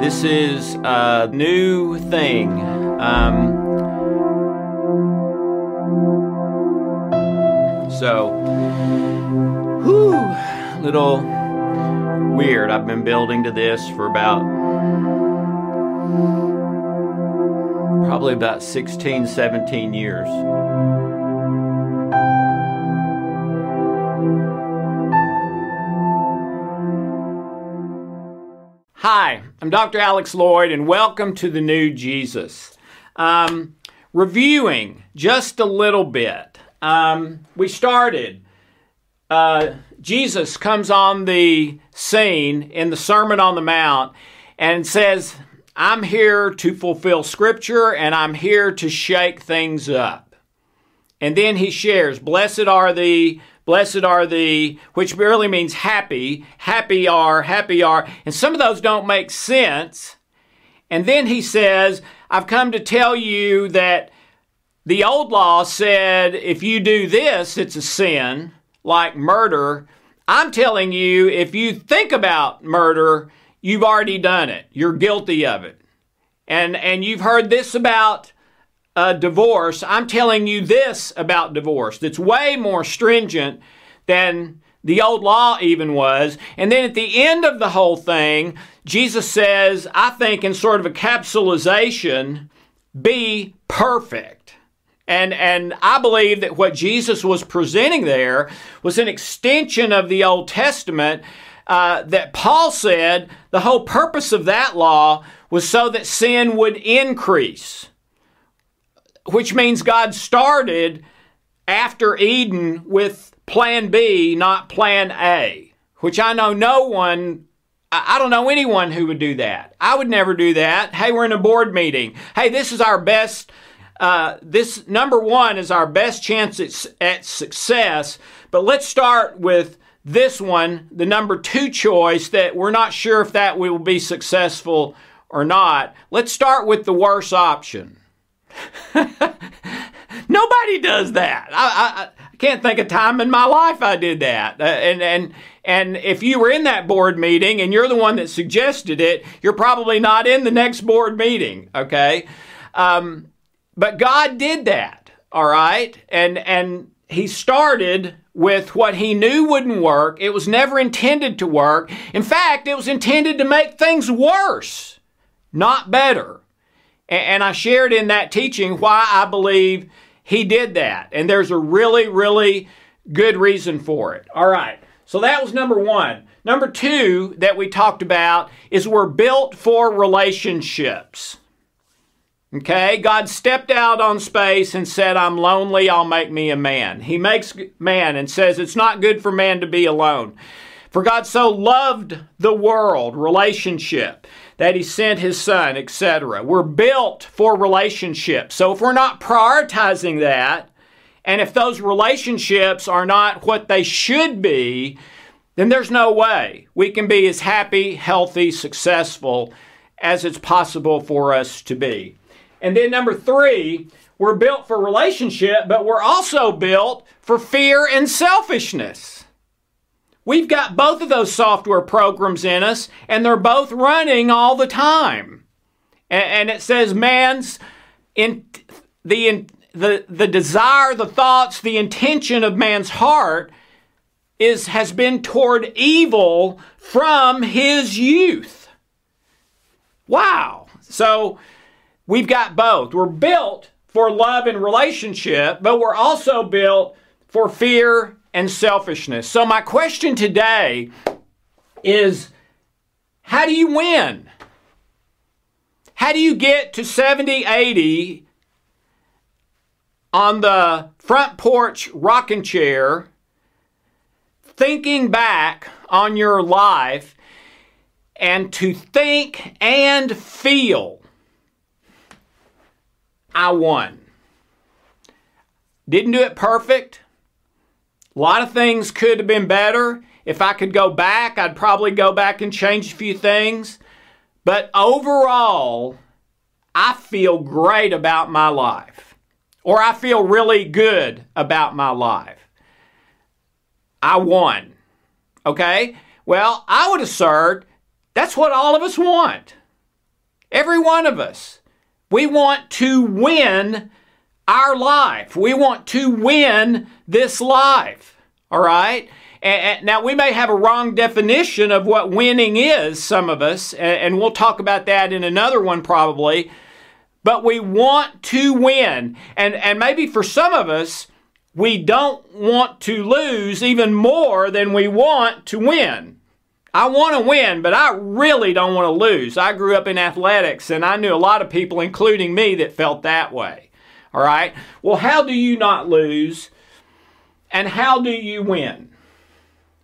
This is a new thing. Um, so, whew, little weird. I've been building to this for about probably about 16, 17 years. Hi, I'm Dr. Alex Loyd, and welcome to the new Jesus. Um, reviewing just a little bit. Um, we started. Uh, Jesus comes on the scene in the Sermon on the Mount and says, I'm here to fulfill Scripture and I'm here to shake things up. And then he shares, Blessed are the Blessed are the, which really means happy. Happy are, happy are. And some of those don't make sense. And then he says, I've come to tell you that the old law said if you do this, it's a sin, like murder. I'm telling you, if you think about murder, you've already done it. You're guilty of it. And, and you've heard this about uh, divorce, I'm telling you this about divorce that's way more stringent than the old law even was. And then at the end of the whole thing, Jesus says, I think in sort of a capsulization, be perfect. And, and I believe that what Jesus was presenting there was an extension of the Old Testament uh, that Paul said the whole purpose of that law was so that sin would increase which means God started after Eden with plan B, not plan A, which I know no one, I don't know anyone who would do that. I would never do that. Hey, we're in a board meeting. Hey, this is our best, uh, this number one is our best chance at, at success, but let's start with this one, the number two choice that we're not sure if that will be successful or not. Let's start with the worst option. Nobody does that. I, I, I, can't think of time in my life I did that. Uh, and and and if you were in that board meeting and you're the one that suggested it, you're probably not in the next board meeting. Okay, um, but God did that. All right, and and He started with what He knew wouldn't work. It was never intended to work. In fact, it was intended to make things worse, not better. And I shared in that teaching why I believe he did that. And there's a really, really good reason for it. All right. So that was number one. Number two that we talked about is we're built for relationships. Okay, God stepped out on space and said, I'm lonely, I'll make me a man. He makes man and says, It's not good for man to be alone. For God so loved the world, relationship, that he sent his son, etc. We're built for relationships. So if we're not prioritizing that, and if those relationships are not what they should be, then there's no way we can be as happy, healthy, successful as it's possible for us to be. And then number three, we're built for relationship, but we're also built for fear and selfishness. We've got both of those software programs in us, and they're both running all the time. And, it says man's in the the the desire, the thoughts, the intention of man's heart is has been toward evil from his youth. Wow. So we've got both. We're built for love and relationship, but we're also built for fear and selfishness. So, my question today is how do you win? How do you get to 70, 80 on the front porch rocking chair, thinking back on your life, and to think and feel, I won? Didn't do it perfect. A lot of things could have been better. If I could go back, I'd probably go back and change a few things. But overall, I feel great about my life, or I feel really good about my life. I won. Okay? Well, I would assert that's what all of us want. Every one of us. We want to win our life. We want to win this life. All right? And, now, we may have a wrong definition of what winning is, some of us, and we'll talk about that in another one probably. But we want to win. And, and maybe for some of us, we don't want to lose even more than we want to win. I want to win, but I really don't want to lose. I grew up in athletics and I knew a lot of people, including me, that felt that way. All right? Well, how do you not lose and how do you win?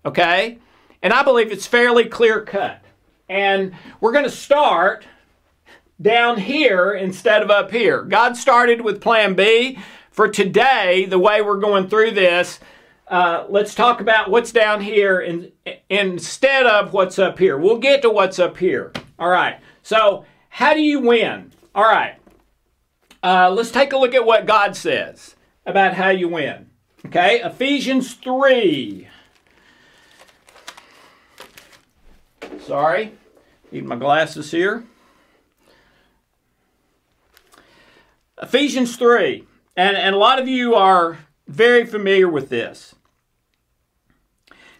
Okay? And I believe it's fairly clear cut. And we're going to start down here instead of up here. God started with plan B. For today, the way we're going through this, uh, let's talk about what's down here in, instead of what's up here. We'll get to what's up here. All right. So, how do you win? All right. Uh, let's take a look at what God says about how you win. Okay. Ephesians 3. Sorry. Need my glasses here. Ephesians 3. And, and a lot of you are very familiar with this.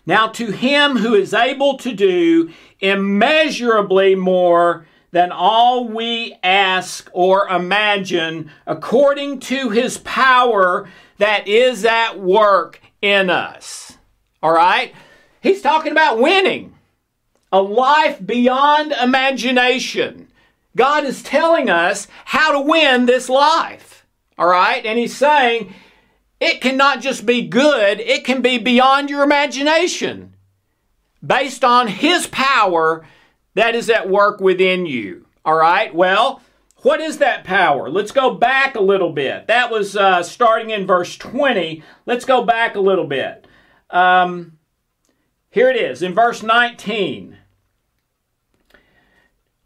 Now, to him who is able to do immeasurably more than all we ask or imagine, according to his power that is at work in us. All right? He's talking about winning, a life beyond imagination. God is telling us how to win this life. All right? And he's saying it cannot just be good, it can be beyond your imagination based on his power that is at work within you. All right? Well, what is that power? Let's go back a little bit. That was uh, starting in verse 20. Let's go back a little bit. Um, here it is in verse 19.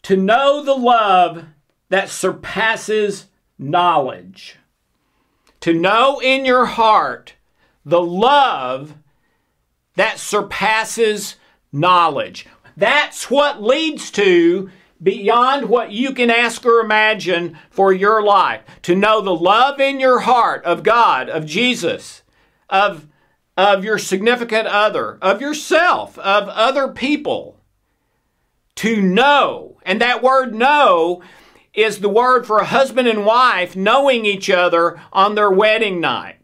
To know the love that surpasses knowledge to know in your heart the love that surpasses knowledge. That's what leads to beyond what you can ask or imagine for your life. To know the love in your heart of God, of Jesus, of, of your significant other, of yourself, of other people. To know, and that word know is the word for a husband and wife knowing each other on their wedding night.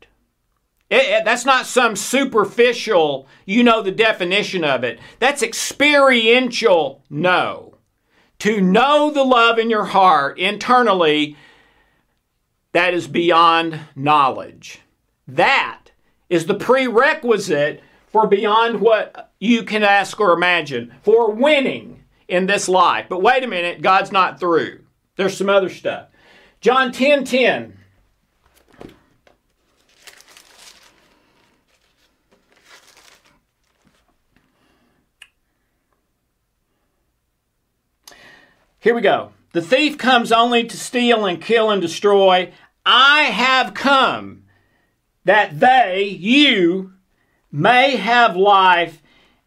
It, it, that's not some superficial, you know the definition of it. That's experiential know. To know the love in your heart internally, that is beyond knowledge. That is the prerequisite for beyond what you can ask or imagine, for winning in this life. But wait a minute, God's not through. There's some other stuff. John 10 10. Here we go. The thief comes only to steal and kill and destroy. I have come that they, you, may have life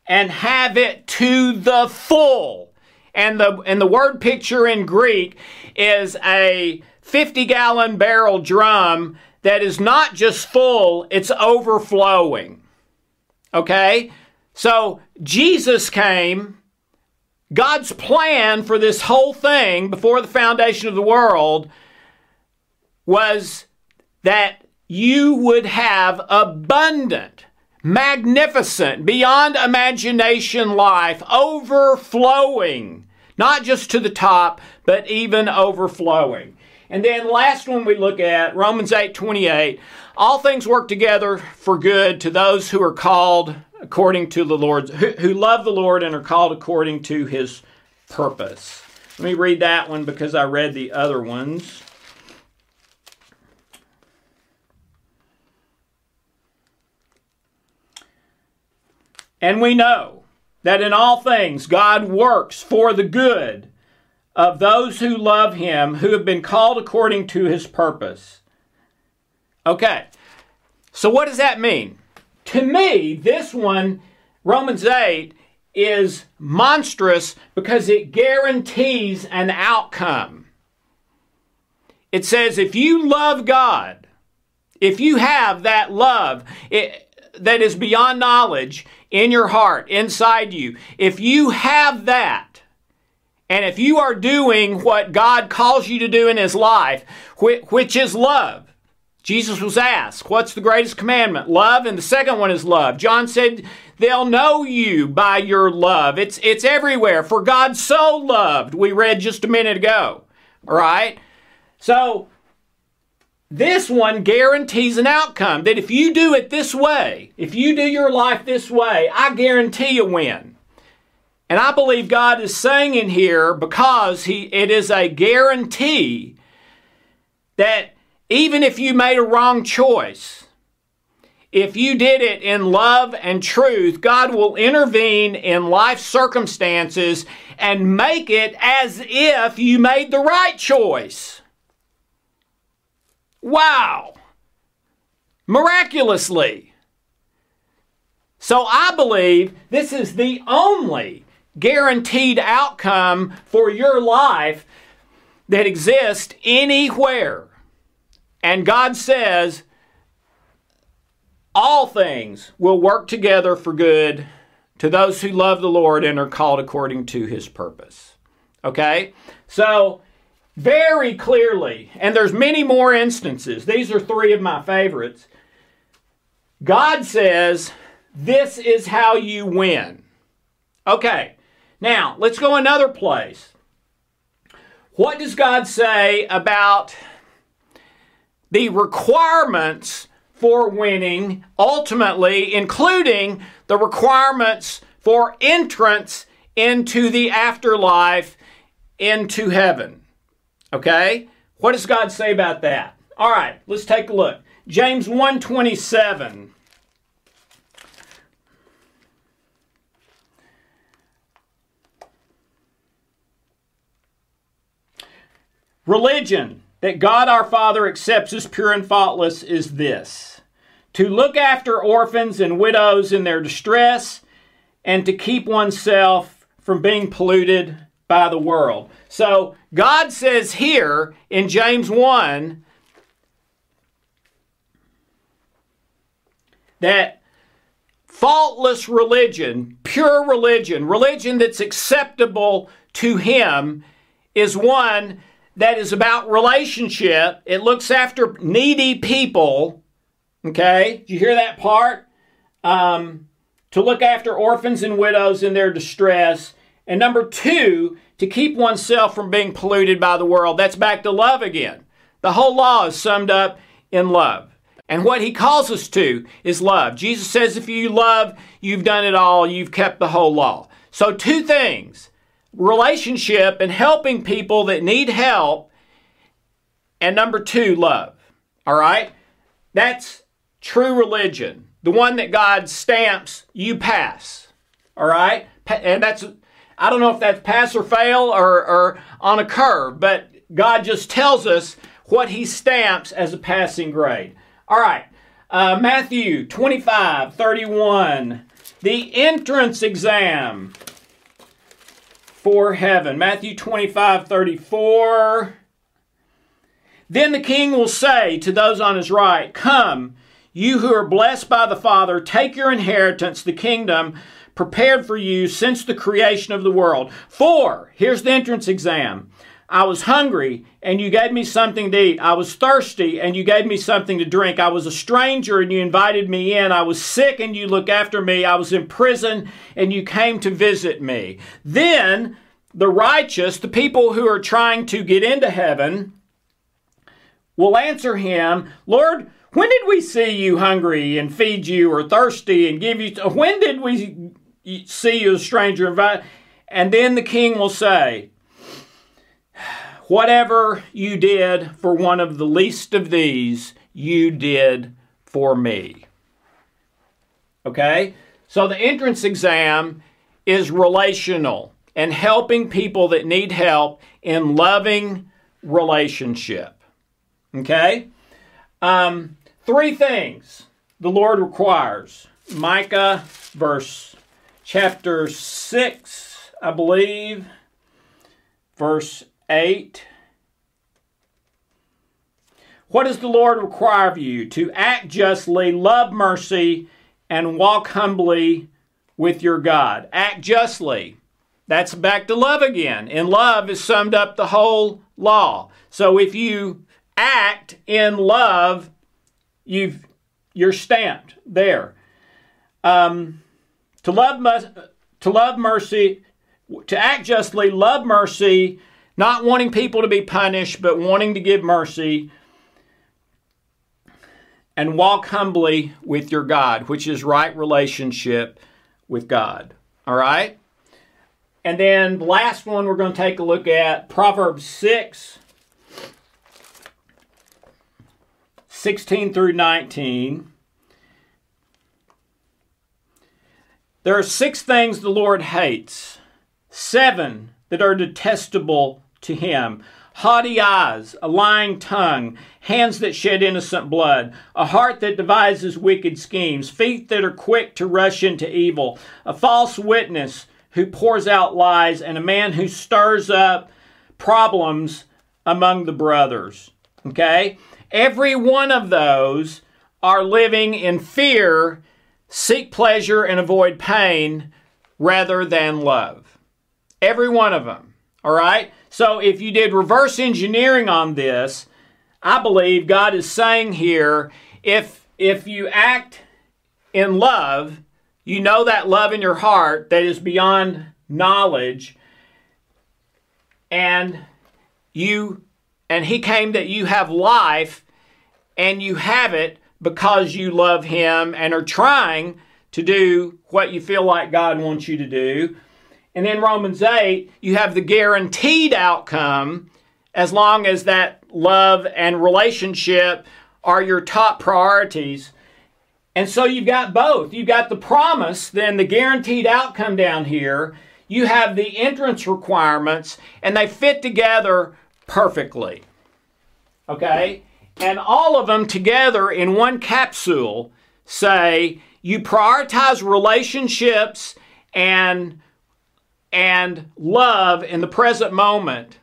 and have it to the full. And the and the word picture in Greek is a 50 gallon barrel drum that is not just full, it's overflowing. Okay? So Jesus came. God's plan for this whole thing before the foundation of the world was that you would have abundant magnificent, beyond imagination life, overflowing, not just to the top, but even overflowing. And then last one we look at, Romans 8 28. All things work together for good to those who are called according to the Lord, who, who love the Lord and are called according to his purpose. Let me read that one because I read the other ones. And we know that in all things God works for the good of those who love him, who have been called according to his purpose. Okay, so what does that mean? To me, this one, Romans 8, is monstrous because it guarantees an outcome. It says if you love God, if you have that love it, that is beyond knowledge in your heart, inside you, if you have that, and if you are doing what God calls you to do in His life, which is love, Jesus was asked, What's the greatest commandment? Love, and the second one is love. John said, They'll know you by your love. It's, it's everywhere. For God so loved, we read just a minute ago. All right? So, this one guarantees an outcome that if you do it this way, if you do your life this way, I guarantee a win. And I believe God is saying in here because he, it is a guarantee that even if you made a wrong choice, if you did it in love and truth, God will intervene in life circumstances and make it as if you made the right choice. Wow! Miraculously. So I believe this is the only guaranteed outcome for your life that exists anywhere. And God says, all things will work together for good to those who love the Lord and are called according to his purpose. Okay? So, very clearly, and there's many more instances. These are three of my favorites. God says, this is how you win. Okay. Now, let's go another place. What does God say about the requirements for winning, ultimately, including the requirements for entrance into the afterlife, into heaven. Okay? What does God say about that? All right, let's take a look. James 127. Religion that God our Father accepts as pure and faultless is this to look after orphans and widows in their distress and to keep oneself from being polluted by the world. So God says here in James 1 that faultless religion, pure religion, religion that's acceptable to Him, is one that is about relationship. It looks after needy people. Okay, you hear that part? Um, to look after orphans and widows in their distress. And number two, to keep oneself from being polluted by the world. That's back to love again. The whole law is summed up in love. And what he calls us to is love. Jesus says, if you love, you've done it all, you've kept the whole law. So, two things relationship and helping people that need help. And number two, love. All right? That's true religion. The one that God stamps, you pass. All right? And that's, I don't know if that's pass or fail or, or on a curve, but God just tells us what He stamps as a passing grade. All right. Uh, Matthew 25, 31. The entrance exam heaven. Matthew 25 34. Then the king will say to those on his right, Come, you who are blessed by the Father, take your inheritance, the kingdom prepared for you since the creation of the world. For, here's the entrance exam I was hungry and you gave me something to eat. I was thirsty and you gave me something to drink. I was a stranger and you invited me in. I was sick and you looked after me. I was in prison and you came to visit me. Then the righteous, the people who are trying to get into heaven, will answer him, Lord, when did we see you hungry and feed you or thirsty and give you? When did we see you a stranger? Invite? And then the king will say, Whatever you did for one of the least of these, you did for me. Okay? So the entrance exam is relational and helping people that need help in loving relationship. Okay? Um, three things the Lord requires. Micah, verse chapter 6, I believe, verse 8. What does the Lord require of you? To act justly, love mercy, and walk humbly with your God. Act justly. That's back to love again. In love is summed up the whole law. So if you act in love, you've you're stamped there. Um, to love to love mercy, to act justly, love mercy, not wanting people to be punished, but wanting to give mercy, and walk humbly with your God, which is right relationship with God. All right? And then the last one we're going to take a look at Proverbs 6 16 through 19. There are six things the Lord hates, seven that are detestable to him haughty eyes, a lying tongue, hands that shed innocent blood, a heart that devises wicked schemes, feet that are quick to rush into evil, a false witness who pours out lies, and a man who stirs up problems among the brothers. Okay? Every one of those are living in fear, seek pleasure, and avoid pain rather than love. Every one of them. All right? So if you did reverse engineering on this, I believe God is saying here if if you act in love, you know that love in your heart that is beyond knowledge and you and he came that you have life and you have it because you love him and are trying to do what you feel like God wants you to do and in Romans 8, you have the guaranteed outcome as long as that love and relationship are your top priorities. And so you've got both. You've got the promise, then the guaranteed outcome down here. You have the entrance requirements, and they fit together perfectly. Okay? And all of them together in one capsule say you prioritize relationships and and love in the present moment,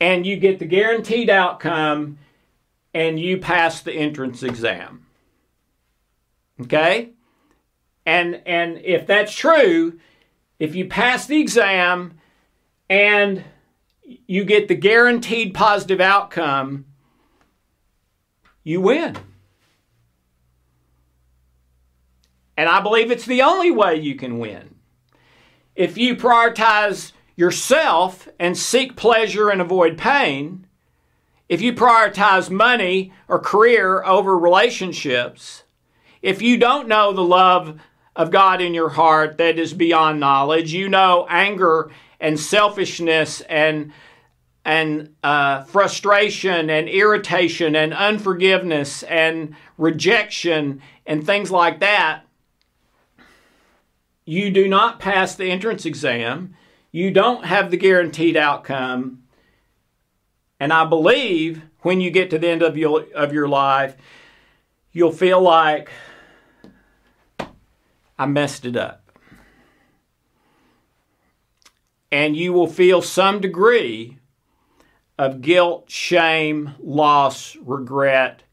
and you get the guaranteed outcome, and you pass the entrance exam. Okay? And and if that's true, if you pass the exam and you get the guaranteed positive outcome, you win. And I believe it's the only way you can win if you prioritize yourself and seek pleasure and avoid pain, if you prioritize money or career over relationships, if you don't know the love of God in your heart that is beyond knowledge, you know anger and selfishness and and uh, frustration and irritation and unforgiveness and rejection and things like that, you do not pass the entrance exam, you don't have the guaranteed outcome. And I believe when you get to the end of your, of your life, you'll feel like I messed it up. And you will feel some degree of guilt, shame, loss, regret,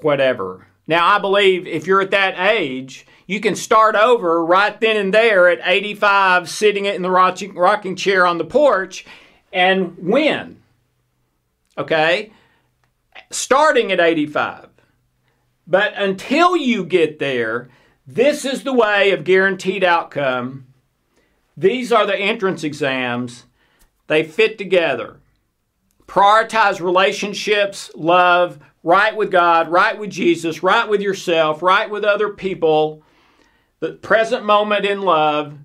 whatever. Now, I believe if you're at that age, you can start over right then and there at 85, sitting in the rocking chair on the porch and win. Okay? Starting at 85. But until you get there, this is the way of guaranteed outcome. These are the entrance exams. They fit together. Prioritize relationships, love, right with God, right with Jesus, right with yourself, right with other people, the present moment in love,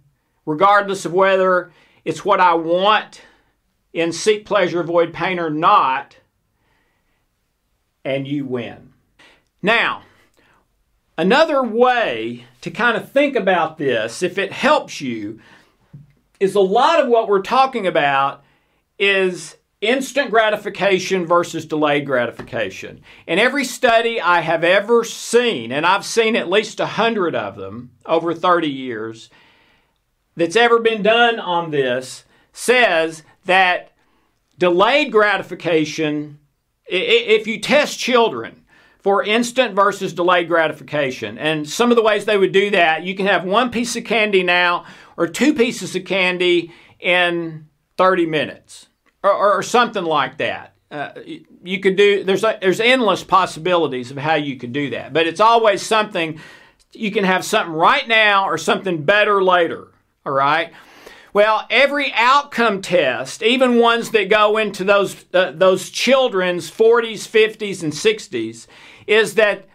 regardless of whether it's what I want in seek pleasure, avoid pain or not, and you win. Now, another way to kind of think about this, if it helps you, is a lot of what we're talking about is instant gratification versus delayed gratification. In every study I have ever seen, and I've seen at least a hundred of them over 30 years, that's ever been done on this says that delayed gratification, if you test children for instant versus delayed gratification, and some of the ways they would do that, you can have one piece of candy now or two pieces of candy in 30 minutes or, or something like that. Uh, you could do there's there's endless possibilities of how you could do that, but it's always something you can have something right now or something better later. All right. Well, every outcome test, even ones that go into those uh, those children's 40s, 50s, and 60s, is that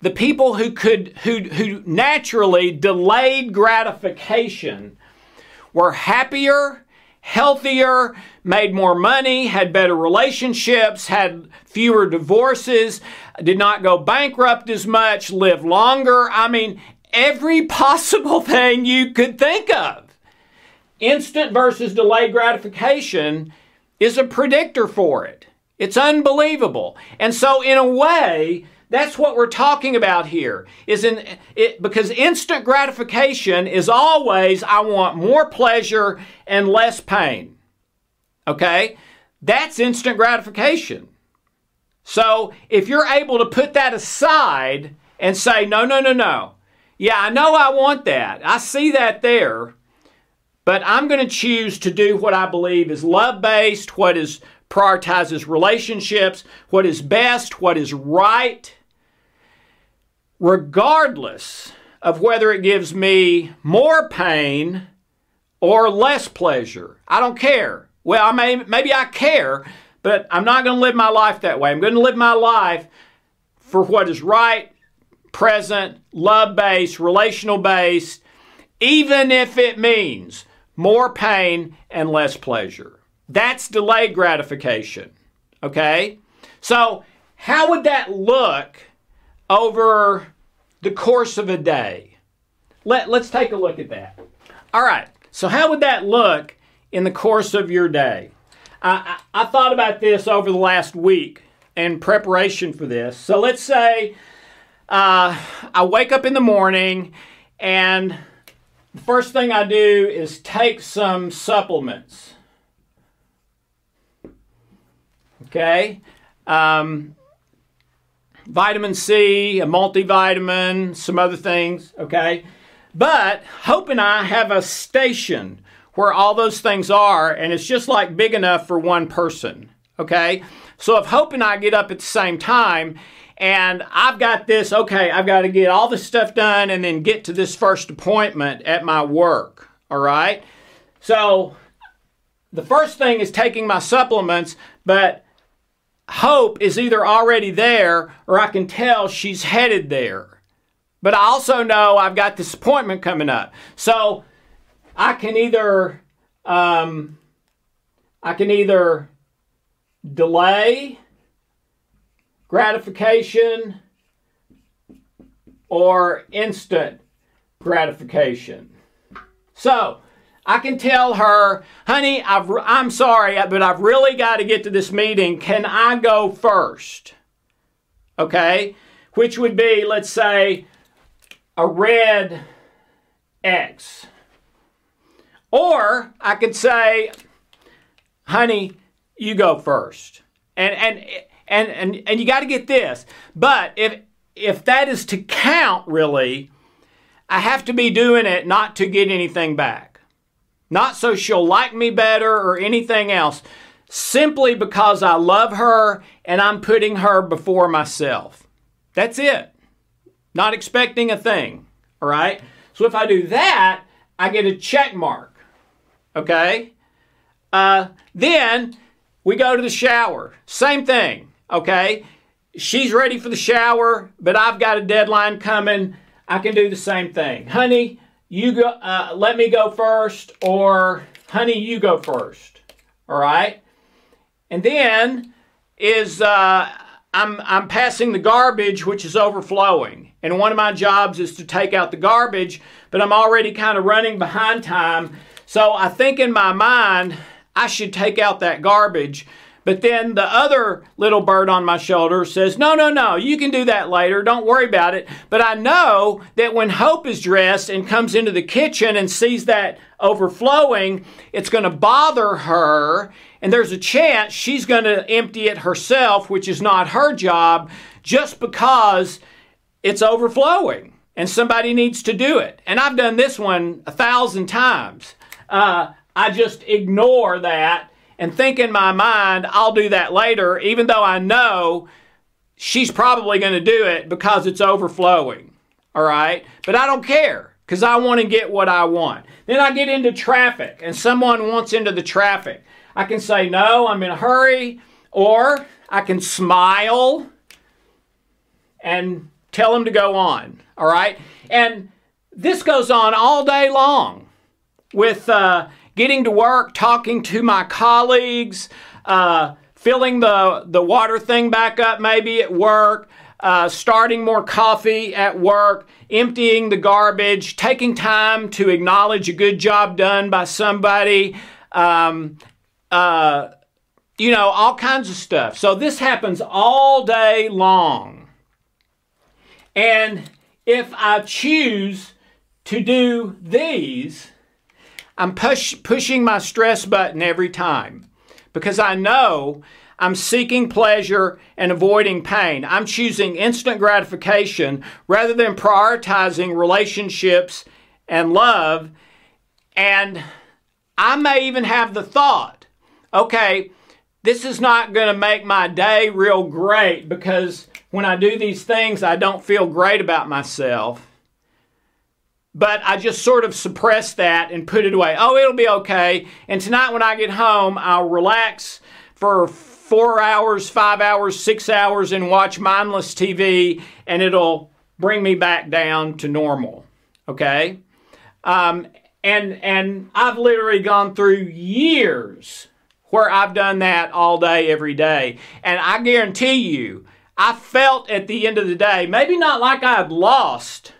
the people who could who who naturally delayed gratification were happier, healthier, made more money, had better relationships, had fewer divorces, did not go bankrupt as much, lived longer. I mean, every possible thing you could think of. Instant versus delayed gratification is a predictor for it. It's unbelievable. And so, in a way, that's what we're talking about here. Is in it because instant gratification is always I want more pleasure and less pain. Okay? That's instant gratification. So, if you're able to put that aside and say, no, no, no, no. Yeah, I know I want that. I see that there. But I'm going to choose to do what I believe is love based, what is prioritizes relationships, what is best, what is right, regardless of whether it gives me more pain or less pleasure. I don't care. Well, I may, maybe I care, but I'm not going to live my life that way. I'm going to live my life for what is right, present, love based, relational based, even if it means more pain and less pleasure. That's delayed gratification. Okay? So, how would that look over the course of a day? Let, let's take a look at that. All right. So, how would that look in the course of your day? I, I, I thought about this over the last week in preparation for this. So, let's say uh, I wake up in the morning and the first thing I do is take some supplements. Okay? Um, vitamin C, a multivitamin, some other things. Okay? But Hope and I have a station where all those things are, and it's just like big enough for one person. Okay? So if Hope and I get up at the same time, and I've got this, okay, I've got to get all this stuff done and then get to this first appointment at my work. All right. So the first thing is taking my supplements, but hope is either already there or I can tell she's headed there. But I also know I've got this appointment coming up. So I can either um, I can either delay gratification or instant gratification. So, I can tell her, honey, i am sorry, but I've really got to get to this meeting. Can I go first? Okay? Which would be, let's say, a red X. Or I could say, honey, you go first. And, and and and and you got to get this. But if if that is to count really, I have to be doing it not to get anything back. Not so she'll like me better or anything else. Simply because I love her and I'm putting her before myself. That's it. Not expecting a thing. All right? So if I do that, I get a check mark. Okay? Uh, then we go to the shower. Same thing okay? She's ready for the shower, but I've got a deadline coming. I can do the same thing. Honey, you go, uh, let me go first, or honey, you go first. All right? And then is uh, I'm, I'm passing the garbage, which is overflowing. And one of my jobs is to take out the garbage, but I'm already kind of running behind time. So I think in my mind, I should take out that garbage But then the other little bird on my shoulder says, No, no, no, you can do that later. Don't worry about it. But I know that when Hope is dressed and comes into the kitchen and sees that overflowing, it's going to bother her. And there's a chance she's going to empty it herself, which is not her job, just because it's overflowing and somebody needs to do it. And I've done this one a thousand times. Uh, I just ignore that and think in my mind, I'll do that later, even though I know she's probably going to do it because it's overflowing. All right? But I don't care because I want to get what I want. Then I get into traffic and someone wants into the traffic. I can say, no, I'm in a hurry, or I can smile and tell them to go on. All right? And this goes on all day long with uh, getting to work, talking to my colleagues, uh, filling the, the water thing back up maybe at work, uh, starting more coffee at work, emptying the garbage, taking time to acknowledge a good job done by somebody, um, uh, you know, all kinds of stuff. So this happens all day long. And if I choose to do these, I'm push, pushing my stress button every time because I know I'm seeking pleasure and avoiding pain. I'm choosing instant gratification rather than prioritizing relationships and love. And I may even have the thought, okay, this is not going to make my day real great because when I do these things, I don't feel great about myself. But I just sort of suppress that and put it away. Oh, it'll be okay. And tonight when I get home, I'll relax for four hours, five hours, six hours and watch mindless TV, and it'll bring me back down to normal. Okay? Um, and and I've literally gone through years where I've done that all day, every day. And I guarantee you, I felt at the end of the day, maybe not like I had lost,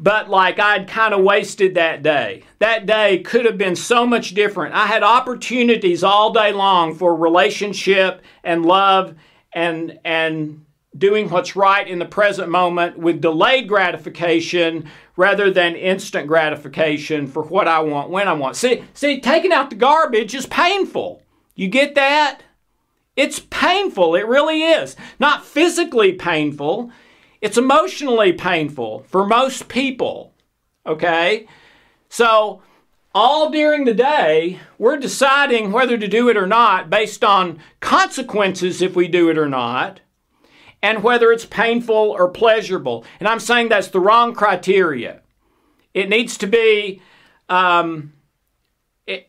but like I'd kind of wasted that day. That day could have been so much different. I had opportunities all day long for relationship and love and and doing what's right in the present moment with delayed gratification rather than instant gratification for what I want when I want. See, see taking out the garbage is painful. You get that? It's painful. It really is. Not physically painful, it's emotionally painful for most people. Okay? So, all during the day, we're deciding whether to do it or not based on consequences if we do it or not, and whether it's painful or pleasurable. And I'm saying that's the wrong criteria. It needs to be um,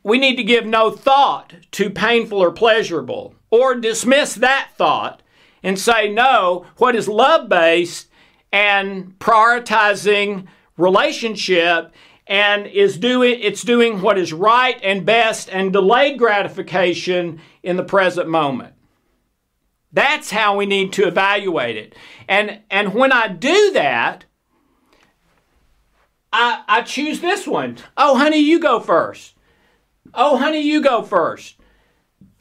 we need to give no thought to painful or pleasurable, or dismiss that thought and say, no, what is love based and prioritizing relationship and is doing it's doing what is right and best and delayed gratification in the present moment. That's how we need to evaluate it. And and when I do that, I, I choose this one. Oh, honey, you go first. Oh, honey, you go first.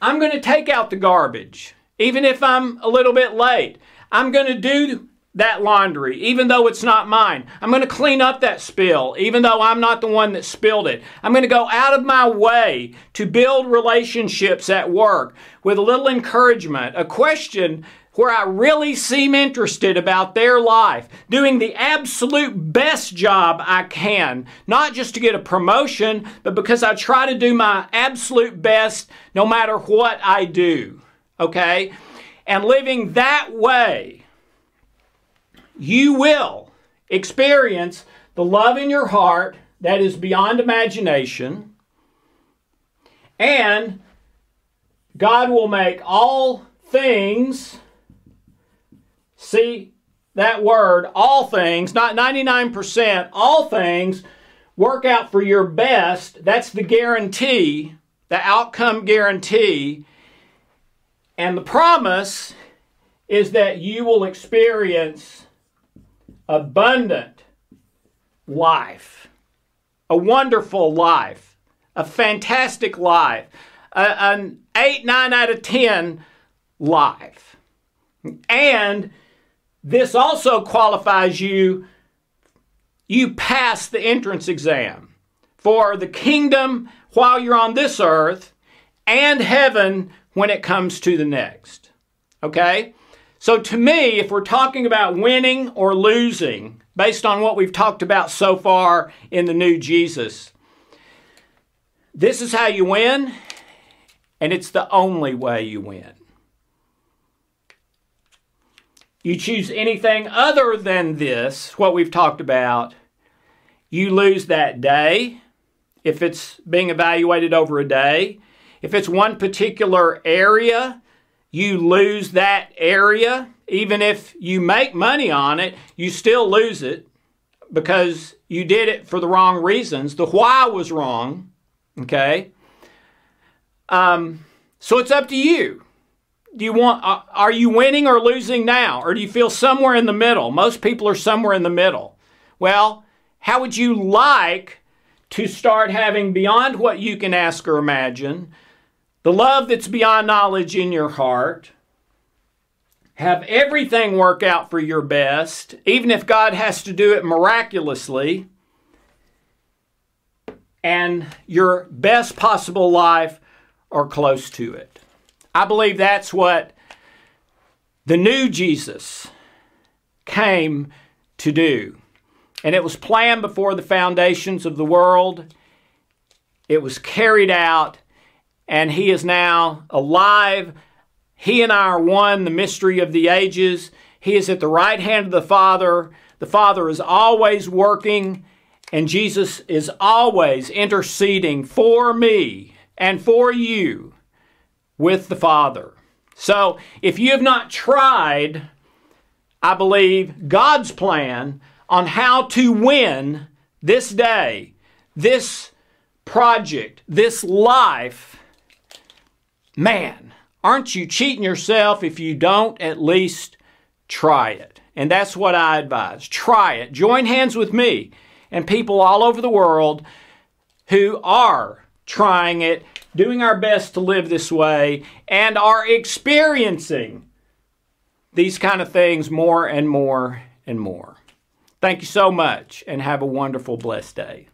I'm going to take out the garbage, even if I'm a little bit late. I'm going to do that laundry, even though it's not mine. I'm going to clean up that spill, even though I'm not the one that spilled it. I'm going to go out of my way to build relationships at work with a little encouragement, a question where I really seem interested about their life, doing the absolute best job I can, not just to get a promotion, but because I try to do my absolute best no matter what I do. Okay? And living that way, you will experience the love in your heart that is beyond imagination, and God will make all things See that word, all things, not 99%, all things work out for your best. That's the guarantee, the outcome guarantee. And the promise is that you will experience abundant life, a wonderful life, a fantastic life, an 8, 9 out of 10 life. And this also qualifies you, you pass the entrance exam for the kingdom while you're on this earth and heaven when it comes to the next. Okay? So, to me, if we're talking about winning or losing, based on what we've talked about so far in the new Jesus, this is how you win, and it's the only way you win. You choose anything other than this, what we've talked about, you lose that day if it's being evaluated over a day. If it's one particular area, you lose that area. Even if you make money on it, you still lose it because you did it for the wrong reasons. The why was wrong. Okay? Um, so it's up to you. Do you want are you winning or losing now or do you feel somewhere in the middle? Most people are somewhere in the middle. Well, how would you like to start having beyond what you can ask or imagine, the love that's beyond knowledge in your heart. Have everything work out for your best, even if God has to do it miraculously, and your best possible life or close to it. I believe that's what the new Jesus came to do. And it was planned before the foundations of the world. It was carried out, and He is now alive. He and I are one, the mystery of the ages. He is at the right hand of the Father. The Father is always working, and Jesus is always interceding for me and for you with the Father. So, if you have not tried, I believe, God's plan on how to win this day, this project, this life, man, aren't you cheating yourself if you don't at least try it? And that's what I advise. Try it. Join hands with me and people all over the world who are trying it, doing our best to live this way, and are experiencing these kind of things more and more and more. Thank you so much and have a wonderful, blessed day.